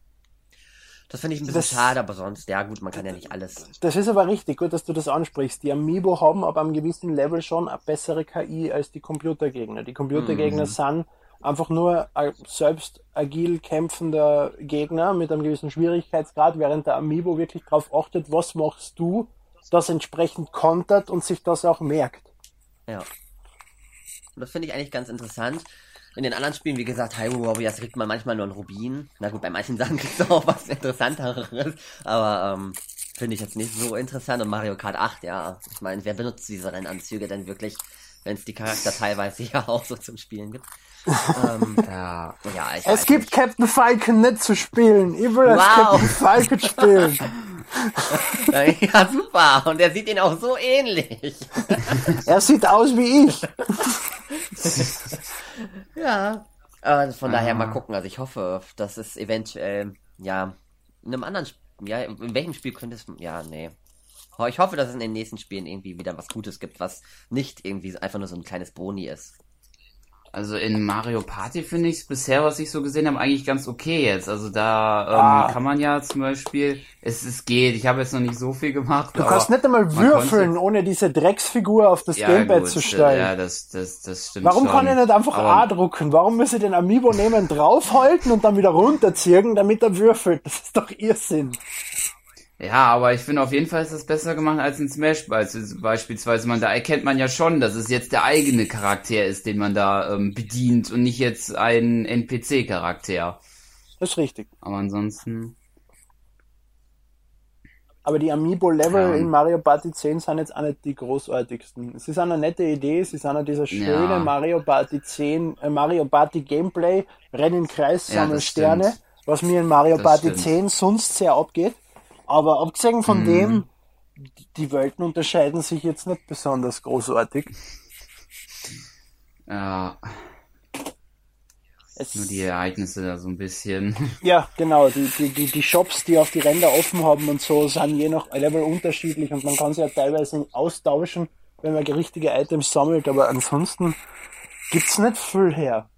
Das finde ich ein bisschen Das- schade, aber sonst, ja gut, man kann ja nicht alles. Das ist aber richtig, gut, dass du das ansprichst. Die Amiibo haben aber am gewissen Level schon eine bessere KI als die Computergegner. Die Computergegner sind einfach nur selbst agil kämpfender Gegner mit einem gewissen Schwierigkeitsgrad, während der Amiibo wirklich darauf achtet, was machst du, das entsprechend kontert und sich das auch merkt. Ja. Und das finde ich eigentlich ganz interessant. In den anderen Spielen, wie gesagt, Hyrule Warriors kriegt man manchmal nur einen Rubin. Na gut, bei manchen Sachen kriegst du auch was Interessanteres. Aber ähm, finde ich jetzt nicht so interessant. Und Mario Kart 8, ja. Ich meine, wer benutzt diese Rennanzüge denn wirklich, wenn es die Charakter teilweise ja auch so zum Spielen gibt? ähm, ja, ja, ich Es gibt nicht. Captain Falcon nicht zu spielen. Ich will Wow. Captain Falcon spielen. Ja, super. Und er sieht ihn auch so ähnlich. Er sieht aus wie ich. Ja. Aber von daher Ah. mal gucken. Also ich hoffe, dass es eventuell, ja, in einem anderen Spiel, ja, in welchem Spiel könnte es, ja, nee. Ich hoffe, dass es in den nächsten Spielen irgendwie wieder was Gutes gibt, was nicht irgendwie einfach nur so ein kleines Boni ist. Also in Mario Party finde ich es bisher, was ich so gesehen habe, eigentlich ganz okay jetzt. Also da ähm, Ah. kann man ja zum Beispiel, es, es geht, ich habe jetzt noch nicht so viel gemacht. Du kannst nicht einmal würfeln, konnte- ohne diese Drecksfigur auf das ja, Gamepad gut, zu stellen. Ja, das, das, das stimmt Warum schon. kann ich nicht einfach aber, A drucken? Warum muss ich den Amiibo nehmen, draufhalten und dann wieder runterziehen, damit er würfelt? Das ist doch Irrsinn. Ja, aber ich finde auf jeden Fall ist das besser gemacht als in Smash beisp- beispielsweise. Man, da erkennt man ja schon, dass es jetzt der eigene Charakter ist, den man da ähm, bedient und nicht jetzt ein NPC-Charakter. Das ist richtig. Aber ansonsten, Aber die Amiibo-Level Ja. in Mario Party 10 sind jetzt auch nicht die großartigsten. Es ist eine nette Idee, es ist einer dieser schöne Ja. Mario Party 10, äh, Mario Party Gameplay, Renn im Kreis, Ja, sammeln das Sterne, stimmt. was mir in Mario Das Party stimmt. 10 sonst sehr abgeht. Aber abgesehen von Mhm. dem, die- Welten unterscheiden sich jetzt nicht besonders großartig. ja, Es, nur die Ereignisse da so ein bisschen. Ja, genau. Die, die, die, die Shops, die auf die Ränder offen haben und so, sind je nach Level unterschiedlich und man kann sie ja teilweise austauschen, wenn man richtige Items sammelt, aber ansonsten gibt's nicht viel her.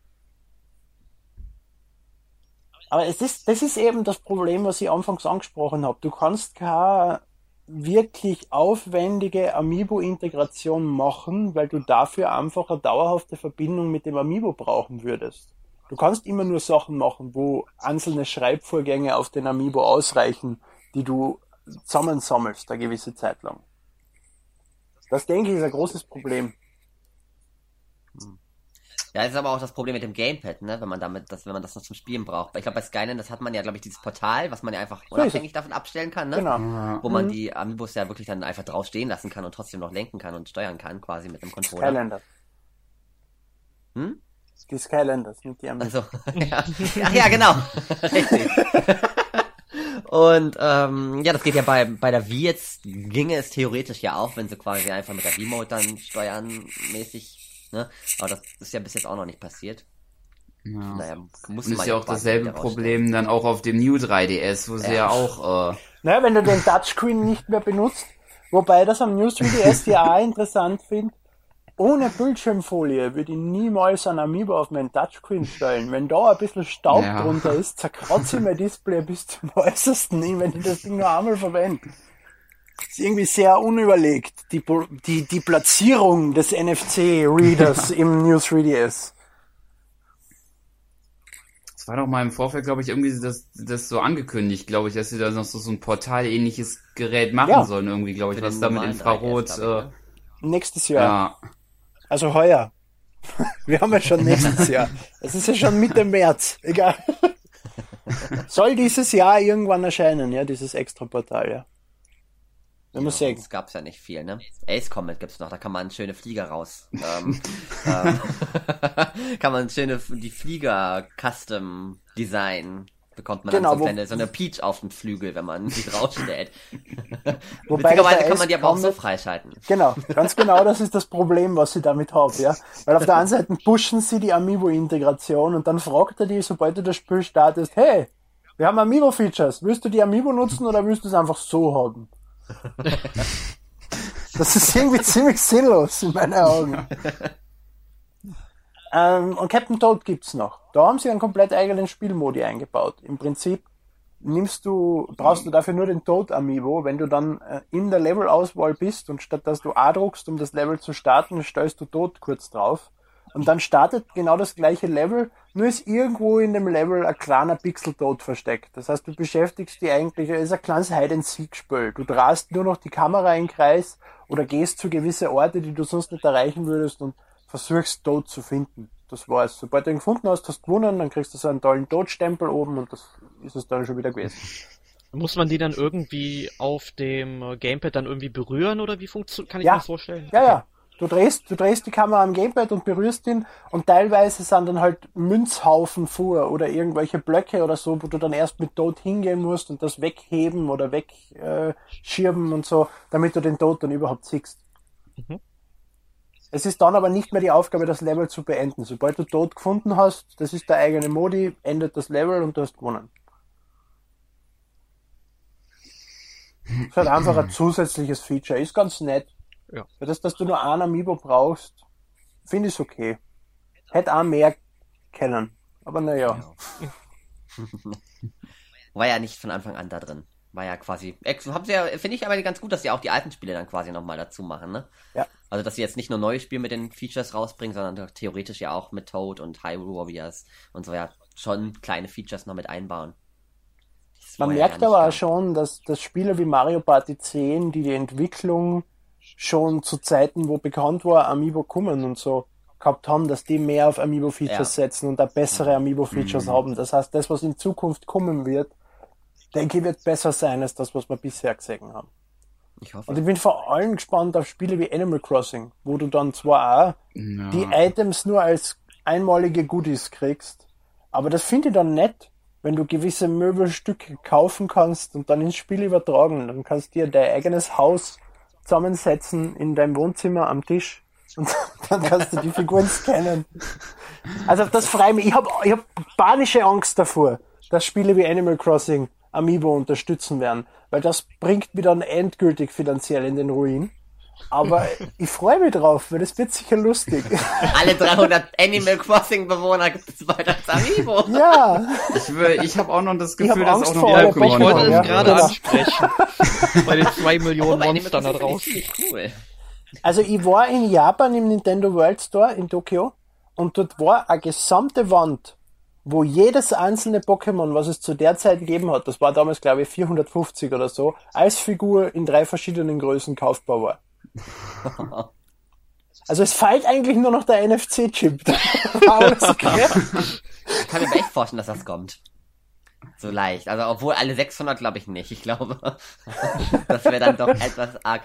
Aber es ist, das ist eben das Problem, was ich anfangs angesprochen habe. Du kannst keine wirklich aufwendige Amiibo-Integration machen, weil du dafür einfach eine dauerhafte Verbindung mit dem Amiibo brauchen würdest. Du kannst immer nur Sachen machen, wo einzelne Schreibvorgänge auf den Amiibo ausreichen, die du zusammensammelst, eine gewisse Zeit lang. Das denke ich ist ein großes Problem. Ja, das ist aber auch das Problem mit dem Gamepad, ne, wenn man damit, das, wenn man das noch zum Spielen braucht. Weil ich glaube, bei Skyline, das hat man ja, glaube ich, dieses Portal, was man ja einfach unabhängig davon abstellen kann, ne? Genau. Wo man die Amiibos ja wirklich dann einfach drauf stehen lassen kann und trotzdem noch lenken kann und steuern kann, quasi mit einem Controller. Skylanders. Hm? Die Skylanders, nicht die Amiibo. Also, ja. Ach ja, genau. Richtig. Und ähm, ja, das geht ja bei, bei der Wii jetzt, ginge es theoretisch ja auch, wenn sie quasi einfach mit der Wii-Mode dann steuern mäßig, ne? Aber das ist ja bis jetzt auch noch nicht passiert. Ja. Naja, muss Und ist ja auch dasselbe. Problem dann auch auf dem New 3DS, wo sie Ja. ja, auch, äh, Naja, wenn du den Touchscreen nicht mehr benutzt, wobei das am News 3DS ja auch interessant finde, ohne Bildschirmfolie würde ich niemals ein Amiibo auf meinen Touchscreen stellen. Wenn da ein bisschen Staub Ja. drunter ist, zerkratze ich mein Display bis zum äußersten, wenn ich das Ding nur einmal verwende. Ist irgendwie sehr unüberlegt, die, die, die Platzierung des NFC-Readers im News 3DS. Das war doch mal im Vorfeld, glaube ich, irgendwie das, das so angekündigt, glaube ich, dass sie da noch so, so ein portalähnliches Gerät machen Ja. sollen, irgendwie, glaube ich, Für was da mit Infrarot, 3DS, glaub ich, äh, ne? Nächstes Jahr. ja. Also heuer. Wir haben ja schon nächstes Jahr. Es ist ja schon Mitte März. Egal. Soll dieses Jahr irgendwann erscheinen, ja, dieses Extra-Portal, ja. Wir muss sagen. Es gab's ja nicht viel, ne? Ace Comet gibt's noch, da kann man schöne Flieger raus. Ähm, ähm, kann man schöne, die Flieger Custom Design bekommt man Genau, dann so, eine, so eine Peach auf dem Flügel, wenn man sie draufstellt. Wobei Witzigerweise kann man die aber auch so freischalten. Genau, ganz genau das ist das Problem, was ich damit habe, ja. Weil auf der einen Seite pushen sie die Amiibo-Integration und dann fragt er die, sobald du das Spiel startest, hey, wir haben Amiibo-Features, willst du die Amiibo nutzen oder willst du es einfach so haben? Das ist irgendwie ziemlich sinnlos in meinen Augen. Ähm, und Captain Toad gibt's noch. Da haben sie einen komplett eigenen Spielmodi eingebaut. Im Prinzip nimmst du, brauchst du dafür nur den Toad Amiibo. Wenn du dann äh, in der Levelauswahl bist und statt dass du A druckst, um das Level zu starten, stellst du Toad kurz drauf. Und dann startet genau das gleiche Level, nur ist irgendwo in dem Level ein kleiner Pixel-Toad versteckt. Das heißt, du beschäftigst dich eigentlich, es ist ein kleines Hide-and-Seek-Spiel. Du drast nur noch die Kamera in den Kreis oder gehst zu gewisse Orte, die du sonst nicht erreichen würdest und versuchst Toad zu finden. Das war's. Sobald du ihn gefunden hast, hast du gewonnen, dann kriegst du so einen tollen Toad-Stempel oben und das ist es dann schon wieder gewesen. Muss man die dann irgendwie auf dem Gamepad dann irgendwie berühren oder wie funktioniert, kann ich Ja. mir das vorstellen? Ja, ja. Du drehst, du drehst die Kamera am Gamepad und berührst ihn und teilweise sind dann halt Münzhaufen vor oder irgendwelche Blöcke oder so, wo du dann erst mit Tod hingehen musst und das wegheben oder wegschirben äh, schirben und so, damit du den Tod dann überhaupt siehst. Mhm. Es ist dann aber nicht mehr die Aufgabe, das Level zu beenden. Sobald du Tod gefunden hast, das ist der eigene Modi, endet das Level und du hast gewonnen. ist halt einfach ein zusätzliches Feature. Ist ganz nett. Ja. Für das, dass du nur einen Amiibo brauchst, finde ich okay. Hätte auch mehr kennen. Aber naja. War ja nicht von Anfang an da drin. War ja quasi. ex- Haben sie ja, finde ich aber ganz gut, dass sie auch die alten Spiele dann quasi nochmal dazu machen, ne? Ja. Also, dass sie jetzt nicht nur neue Spiele mit den Features rausbringen, sondern theoretisch ja auch mit Toad und Hyrule Warriors und so ja schon kleine Features noch mit einbauen. Man merkt aber auch schon, dass, dass Spiele wie Mario Party 10, die die Entwicklung schon zu Zeiten, wo bekannt war, Amiibo kommen und so, gehabt haben, dass die mehr auf Amiibo-Features Ja. setzen und da bessere Amiibo-Features haben. Das heißt, das, was in Zukunft kommen wird, denke ich, wird besser sein als das, was wir bisher gesehen haben. Ich hoffe. Und ich bin vor allem gespannt auf Spiele wie Animal Crossing, wo du dann zwar auch Ja. die Items nur als einmalige Goodies kriegst, aber das finde ich dann nett, wenn du gewisse Möbelstücke kaufen kannst und dann ins Spiel übertragen. Dann kannst du dir dein eigenes Haus zusammensetzen in deinem Wohnzimmer am Tisch und dann kannst du die Figuren scannen. Also das freut mich. Ich habe ich hab panische Angst davor, dass Spiele wie Animal Crossing Amiibo unterstützen werden, weil das bringt mich dann endgültig finanziell in den Ruin. Aber ich freue mich drauf, weil das wird sicher lustig. Alle 300 Animal Crossing Bewohner gibt es bald als Amiibo. Ja, Ich, will- ich habe auch noch das Gefühl, dass Angst auch noch eurer Ich wollte Pokémon, es ja. gerade Genau. ansprechen. Bei den zwei Millionen Aber Animal Monstern da draußen. cool. also ich war in Japan im Nintendo World Store in Tokio und dort war eine gesamte Wand, wo jedes einzelne Pokémon, was es zu der Zeit gegeben hat, das war damals glaube ich 450 oder so, als Figur in drei verschiedenen Größen kaufbar war. Also es fehlt eigentlich nur noch der NFC-Chip. Ich kann mir echt vorstellen, dass das kommt. So leicht. Also, obwohl alle 600 glaube ich nicht. Ich glaube, das wäre dann doch etwas arg.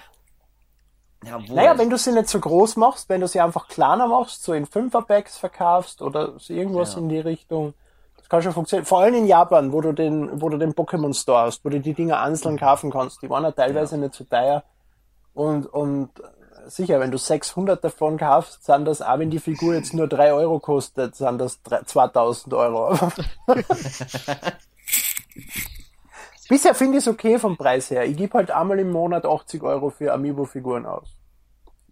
Ja, obwohl. Naja, wenn du sie nicht so groß machst, wenn du sie einfach kleiner machst, so in Fünferpacks verkaufst oder so irgendwas Ja. in die Richtung, das kann schon funktionieren. Vor allem in Japan, wo du den, wo du den Pokémon Store hast, wo du die Dinger einzeln kaufen kannst. Die waren ja teilweise nicht so teuer. Und, und sicher, wenn du 600 davon kaufst, sind das, auch wenn die Figur jetzt nur 3 Euro kostet, sind das drei- 2000 Euro. Bisher finde ich es okay vom Preis her. Ich gebe halt einmal im Monat 80 Euro für Amiibo-Figuren aus.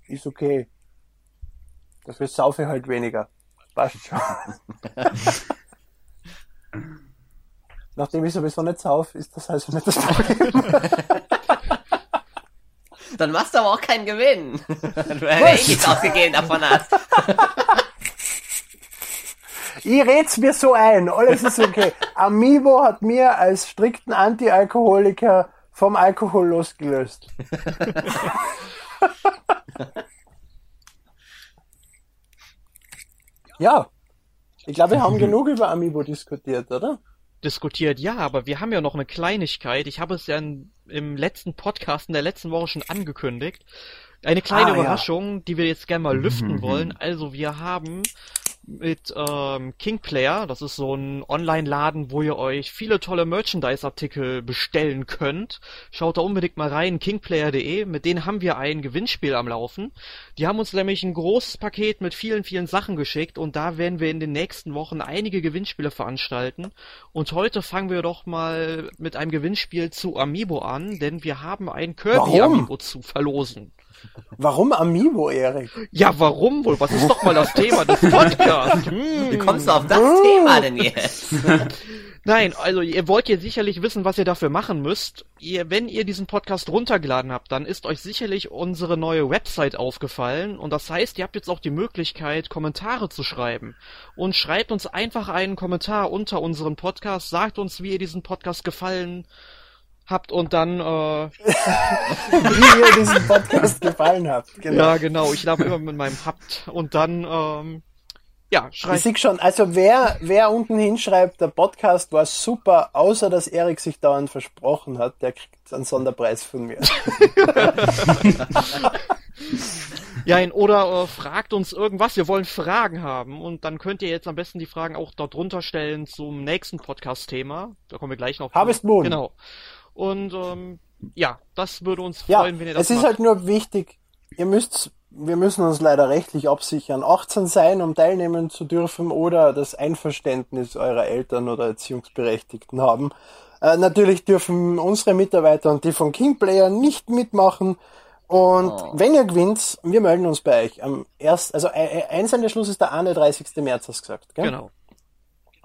Ist okay. Dafür saufe ich halt weniger. Passt schon. Nachdem ich sowieso nicht sauf, ist das also nicht das Problem. Dann machst du aber auch keinen Gewinn. du hast eh nichts ausgegeben davon hast. Ich red's mir so ein, alles ist okay. Amiibo hat mir als strikten Anti-Alkoholiker vom Alkohol losgelöst. ja, ich glaube, wir haben genug über Amiibo diskutiert, oder? Diskutiert, ja, aber wir haben ja noch eine Kleinigkeit. Ich habe es ja in, im letzten Podcast in der letzten Woche schon angekündigt. Eine kleine Ah, ja. Überraschung, die wir jetzt gerne mal lüften Mhm. wollen. Also wir haben mit ähm, Kingplayer, das ist so ein Online-Laden, wo ihr euch viele tolle Merchandise-Artikel bestellen könnt. Schaut da unbedingt mal rein, kingplayer.de. Mit denen haben wir ein Gewinnspiel am Laufen. Die haben uns nämlich ein großes Paket mit vielen, vielen Sachen geschickt und da werden wir in den nächsten Wochen einige Gewinnspiele veranstalten. Und heute fangen wir doch mal mit einem Gewinnspiel zu Amiibo an, denn wir haben ein Kirby Warum? Amiibo zu verlosen. Warum Amiibo, Erik? Ja, warum wohl? Was ist doch mal das Thema des Podcasts? Wie Hm. kommst du auf das Thema denn jetzt? Nein, also ihr wollt jetzt sicherlich wissen, was ihr dafür machen müsst. Ihr, wenn ihr diesen Podcast runtergeladen habt, dann ist euch sicherlich unsere neue Website aufgefallen und das heißt, ihr habt jetzt auch die Möglichkeit, Kommentare zu schreiben. Und schreibt uns einfach einen Kommentar unter unseren Podcast, sagt uns, wie ihr diesen Podcast gefallen habt und dann, äh, Wie ihr diesen Podcast gefallen habt. Genau. ja genau, ich darf immer mit meinem habt und dann, ähm, ja, Ich schreibt sehe schon, also wer, wer unten hinschreibt, der Podcast war super, außer dass Erik sich dauernd versprochen hat, der kriegt einen Sonderpreis von mir. Ja, in- oder äh, fragt uns irgendwas. Wir wollen Fragen haben und dann könnt ihr jetzt am besten die Fragen auch dort drunter stellen zum nächsten Podcast-Thema. Da kommen wir gleich noch. Harvest Moon. Genau. Und ähm, ja, das würde uns Ja, freuen, wenn ihr das es ist macht. halt nur wichtig, ihr müsst, wir müssen uns leider rechtlich absichern, 18 sein, um teilnehmen zu dürfen oder das Einverständnis eurer Eltern oder Erziehungsberechtigten haben. Äh, natürlich dürfen unsere Mitarbeiter und die von Kingplayer nicht mitmachen. Und Oh. wenn ihr gewinnt, wir melden uns bei euch. Am erst, also äh, Einsendeschluss ist der 31. März, hast du gesagt, gell? Genau.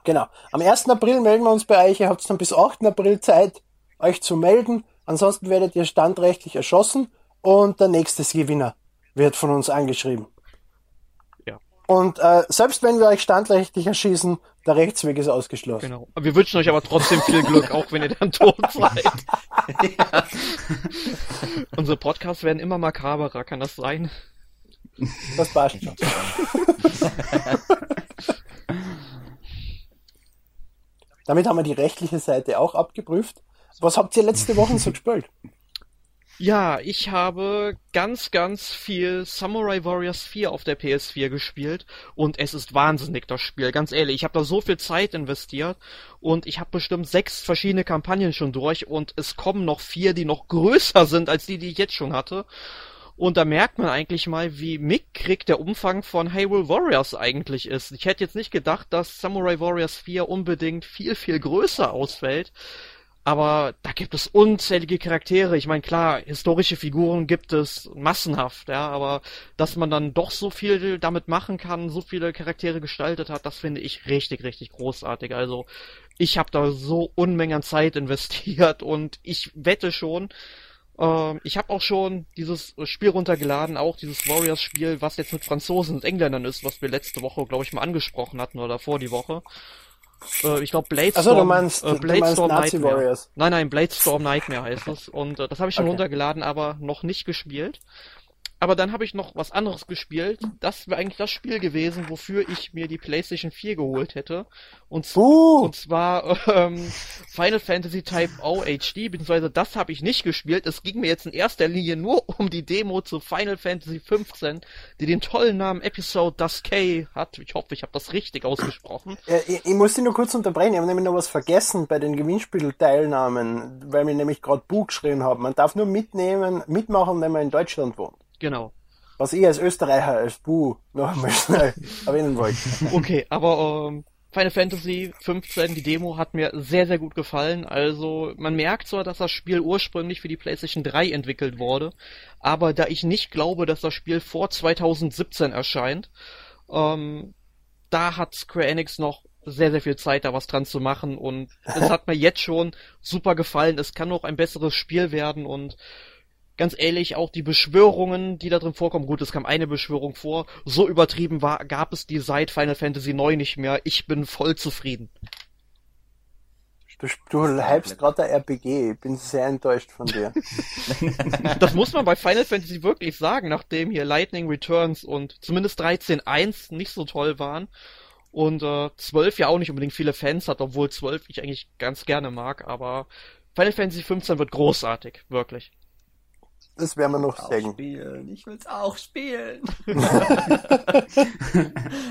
Genau. Am 1. April melden wir uns bei euch. Ihr habt dann bis 8. April Zeit, euch zu melden. Ansonsten werdet ihr standrechtlich erschossen und der nächste Gewinner wird von uns angeschrieben. Ja. Und äh, selbst wenn wir euch standrechtlich erschießen, der Rechtsweg ist ausgeschlossen. Genau. Wir wünschen euch aber trotzdem viel Glück, auch wenn ihr dann tot seid. Unsere Podcasts werden immer makaberer, kann das sein? Das passt schon. Damit haben wir die rechtliche Seite auch abgeprüft. Was habt ihr letzte Woche so gespielt? Ja, ich habe ganz, ganz viel Samurai Warriors 4 auf der PS4 gespielt und es ist wahnsinnig, das Spiel. Ganz ehrlich, ich habe da so viel Zeit investiert und ich habe bestimmt sechs verschiedene Kampagnen schon durch und es kommen noch vier, die noch größer sind als die, die ich jetzt schon hatte. Und da merkt man eigentlich mal, wie mickrig der Umfang von Hyrule Warriors eigentlich ist. Ich hätte jetzt nicht gedacht, dass Samurai Warriors 4 unbedingt viel, viel größer ausfällt. Aber da gibt es unzählige Charaktere. Ich meine, klar, historische Figuren gibt es massenhaft, ja, aber dass man dann doch so viel damit machen kann, so viele Charaktere gestaltet hat, das finde ich richtig, richtig großartig. Also ich habe da so Unmengen an Zeit investiert und ich wette schon, ähm, ich habe auch schon dieses Spiel runtergeladen, auch dieses Warriors-Spiel, was jetzt mit Franzosen und Engländern ist, was wir letzte Woche, glaube ich, mal angesprochen hatten oder vor die Woche. Äh, ich glaube, Bladestorm, Ach so, du meinst- äh, du Bladestorm meinst Nazi Nightmare. Warriors. Nein, nein, Bladestorm Nightmare heißt es. Und äh, das habe ich schon Okay. runtergeladen, aber noch nicht gespielt. Aber dann habe ich noch was anderes gespielt. Das wäre eigentlich das Spiel gewesen, wofür ich mir die PlayStation 4 geholt hätte. Und, Buh! und zwar ähm, Final Fantasy Type O HD, beziehungsweise das habe ich nicht gespielt. Es ging mir jetzt in erster Linie nur um die Demo zu Final Fantasy 15, die den tollen Namen Episode Duskay hat. Ich hoffe, ich habe das richtig ausgesprochen. Äh, ich, ich muss dich nur kurz unterbrechen. Ich habe nämlich noch was vergessen bei den Gewinnspielteilnahmen, weil wir nämlich gerade Buch geschrieben haben. Man darf nur mitnehmen, mitmachen, wenn man in Deutschland wohnt. Genau. Was ich als Österreicher, als Bu noch einmal schnell erwähnen wollte. Okay, aber ähm, Final Fantasy 15, die Demo hat mir sehr, sehr gut gefallen. Also man merkt zwar, dass das Spiel ursprünglich für die PlayStation 3 entwickelt wurde, aber da ich nicht glaube, dass das Spiel vor 2017 erscheint, ähm, da hat Square Enix noch sehr, sehr viel Zeit, da was dran zu machen und es hat mir jetzt schon super gefallen. Es kann noch ein besseres Spiel werden und ganz ehrlich, auch die Beschwörungen, die da drin vorkommen, gut, es kam eine Beschwörung vor, so übertrieben war, gab es die seit Final Fantasy IX nicht mehr. Ich bin voll zufrieden. Du, du hypst gerade der RPG. Ich bin sehr enttäuscht von dir. das muss man bei Final Fantasy wirklich sagen, nachdem hier Lightning Returns und zumindest 13.1 nicht so toll waren und äh, 12 ja auch nicht unbedingt viele Fans hat, obwohl 12 ich eigentlich ganz gerne mag, aber Final Fantasy 15 wird großartig, wirklich. Das werden wir noch auch sagen. Spielen. Ich will's auch spielen.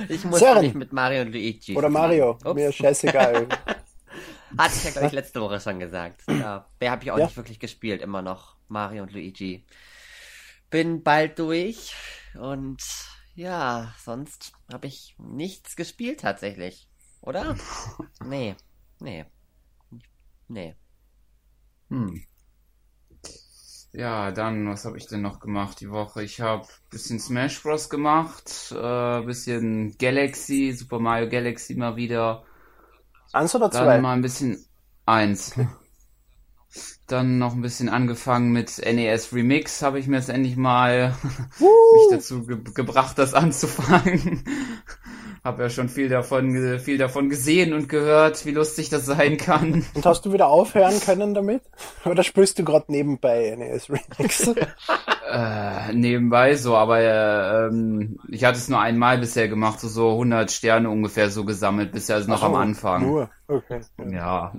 ich muss Sören. nicht mit Mario und Luigi. Oder Mario. Ups. Mir ist scheißegal. Hatte ich ja, glaube ich, letzte Woche schon gesagt. Ja, wer habe ich auch Ja. nicht wirklich gespielt, immer noch. Mario und Luigi. Bin bald durch und ja, sonst habe ich nichts gespielt tatsächlich. Oder? Nee. Nee. Nee. Hm. Ja, dann, was habe ich denn noch gemacht die Woche? Ich habe bisschen Smash Bros. gemacht, äh, bisschen Galaxy, Super Mario Galaxy mal wieder. Eins oder Dann zwei? mal ein bisschen eins. Dann noch ein bisschen angefangen mit NES Remix, habe ich mir jetzt endlich mal mich dazu ge gebracht, das anzufangen. Habe ja schon viel davon, viel davon gesehen und gehört, wie lustig das sein kann. Und hast du wieder aufhören können damit? Oder spielst du gerade nebenbei NES Remix? Äh, nebenbei so, aber äh, ähm, ich hatte es nur einmal bisher gemacht, so, so 100 Sterne ungefähr so gesammelt, bisher also noch Ach am so, Anfang. Nur, okay. Ja,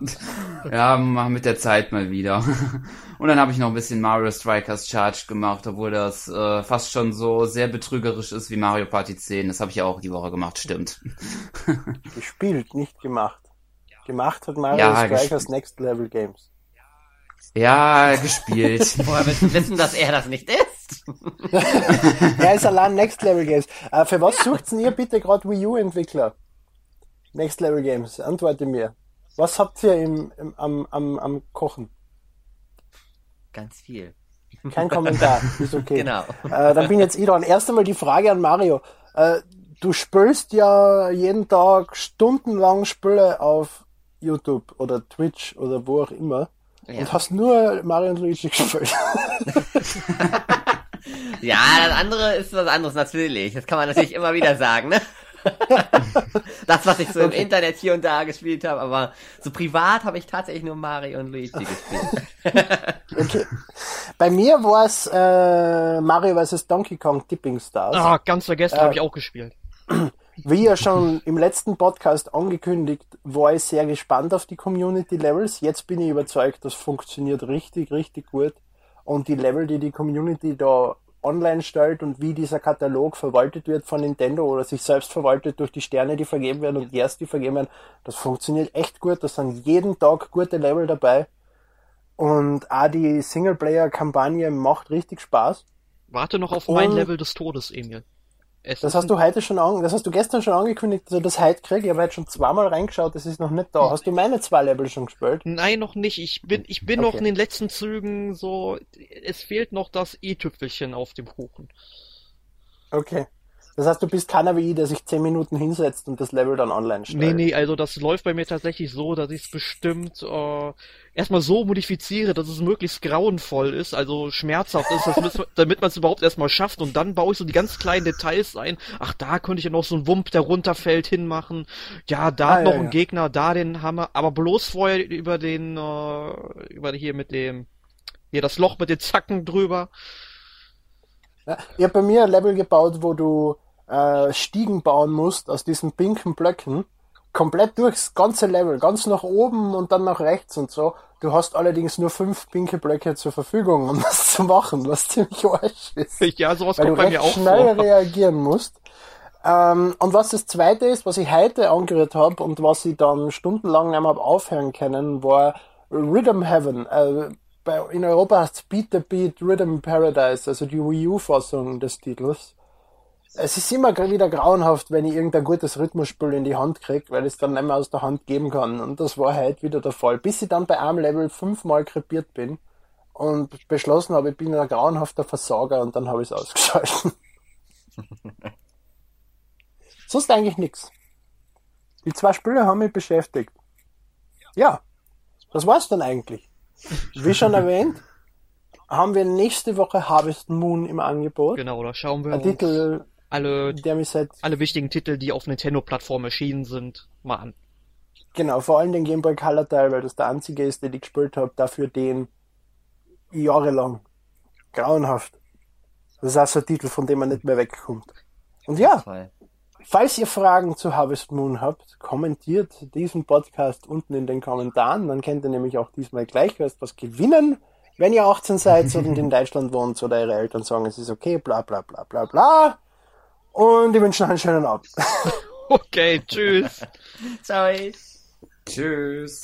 ja, mal mit der Zeit mal wieder. Und dann habe ich noch ein bisschen Mario Strikers Charge gemacht, obwohl das äh, fast schon so sehr betrügerisch ist wie Mario Party 10. Das habe ich ja auch die Woche gemacht, stimmt. Gespielt, nicht gemacht. Gemacht hat Mario Ja, Strikers. Next Level Games. Ja, gespielt. Woher willst du wissen, dass er das nicht ist? Er ist allein Next Level Games. Äh, für was sucht ihr bitte gerade Wii U Entwickler? Next Level Games, antworte mir. Was habt ihr im, im, am, am, am Kochen? Ganz viel. Kein Kommentar, ist okay. Genau. Äh, dann bin jetzt ich dran. Erst einmal die Frage an Mario. Äh, du spielst ja jeden Tag stundenlang Spiele auf YouTube oder Twitch oder wo auch immer Ja. und hast nur Mario und Luigi gespielt. Ja, das andere ist was anderes natürlich. Das kann man natürlich immer wieder sagen, ne? Das, was ich so im Internet hier und da gespielt habe, aber so privat habe ich tatsächlich nur Mario und Luigi gespielt. Okay. Bei mir war es äh, Mario vs. Donkey Kong Tipping Stars. Ah, ganz vergessen, Äh, habe ich auch gespielt. Wie ja schon im letzten Podcast angekündigt, war ich sehr gespannt auf die Community Levels. Jetzt bin ich überzeugt, das funktioniert richtig, richtig gut. Und die Level, die die Community da online stellt und wie dieser Katalog verwaltet wird von Nintendo oder sich selbst verwaltet durch die Sterne, die vergeben werden und die erst die vergeben werden, das funktioniert echt gut. Da sind jeden Tag gute Level dabei. Und auch die Singleplayer-Kampagne macht richtig Spaß. Warte noch auf mein und- Level des Todes, Emil. Es Das hast du heute schon an, das hast du gestern schon angekündigt, dass ich das heute kriege. Ich habe heute schon zweimal reingeschaut, das ist noch nicht da. Hast du meine zwei Level schon gespielt? Nein, noch nicht. Ich bin, ich bin Okay. noch in den letzten Zügen so. Es fehlt noch das i-Tüpfelchen auf dem Kuchen. Okay. Das heißt, du bist keiner wie ich, der sich zehn Minuten hinsetzt und das Level dann online stellt. Nee, nee, also das läuft bei mir tatsächlich so, dass ich es bestimmt äh, erstmal so modifiziere, dass es möglichst grauenvoll ist, also schmerzhaft ist, dass, damit man es überhaupt erstmal schafft und dann baue ich so die ganz kleinen Details ein. Ach, da könnte ich ja noch so einen Wump, der runterfällt, hinmachen. Ja, da Ah, noch ja, ein ja. Gegner, da den Hammer, aber bloß vorher über den, äh, über hier mit dem, hier das Loch mit den Zacken drüber. Ja, ich habe bei mir ein Level gebaut, wo du äh, Stiegen bauen musst aus diesen pinken Blöcken. Komplett durchs ganze Level, ganz nach oben und dann nach rechts und so. Du hast allerdings nur fünf pinke Blöcke zur Verfügung, um das zu machen, was ziemlich arsch ist. Ja, sowas weil du kommt bei recht mir auch schnell vor. reagieren musst. Ähm, und was das zweite ist, was ich heute angerührt habe und was ich dann stundenlang hab aufhören können, war Rhythm Heaven. Äh, bei, in Europa heißt es Beat the Beat Rhythm Paradise, also die Wii U-Fassung des Titels. Es ist immer wieder grauenhaft, wenn ich irgendein gutes Rhythmusspiel in die Hand krieg, weil ich es dann nicht mehr aus der Hand geben kann. Und das war heute wieder der Fall. Bis ich dann bei einem Level fünfmal krepiert bin und beschlossen habe, ich bin ein grauenhafter Versager und dann habe ich es ausgeschalten. Sonst eigentlich nix. Die zwei Spiele haben mich beschäftigt. Ja, das war's dann eigentlich. Wie schon erwähnt, haben wir nächste Woche Harvest Moon im Angebot. Genau, da schauen wir Ein uns Titel, alle, der mich seit, alle wichtigen Titel, die auf Nintendo-Plattformen erschienen sind, mal an. genau, vor allem den Game Boy Color Teil, weil das der einzige ist, den ich gespielt habe, dafür den jahrelang. Grauenhaft. Das ist auch so ein Titel, von dem man nicht mehr wegkommt. Und ja. Falls ihr Fragen zu Harvest Moon habt, kommentiert diesen Podcast unten in den Kommentaren. Dann könnt ihr nämlich auch diesmal gleich was gewinnen. Wenn ihr 18 seid und in Deutschland wohnt oder eure Eltern sagen, es ist okay, bla bla bla bla bla. Und ich wünsche noch einen schönen Abend. Okay, tschüss. Ciao. Tschüss.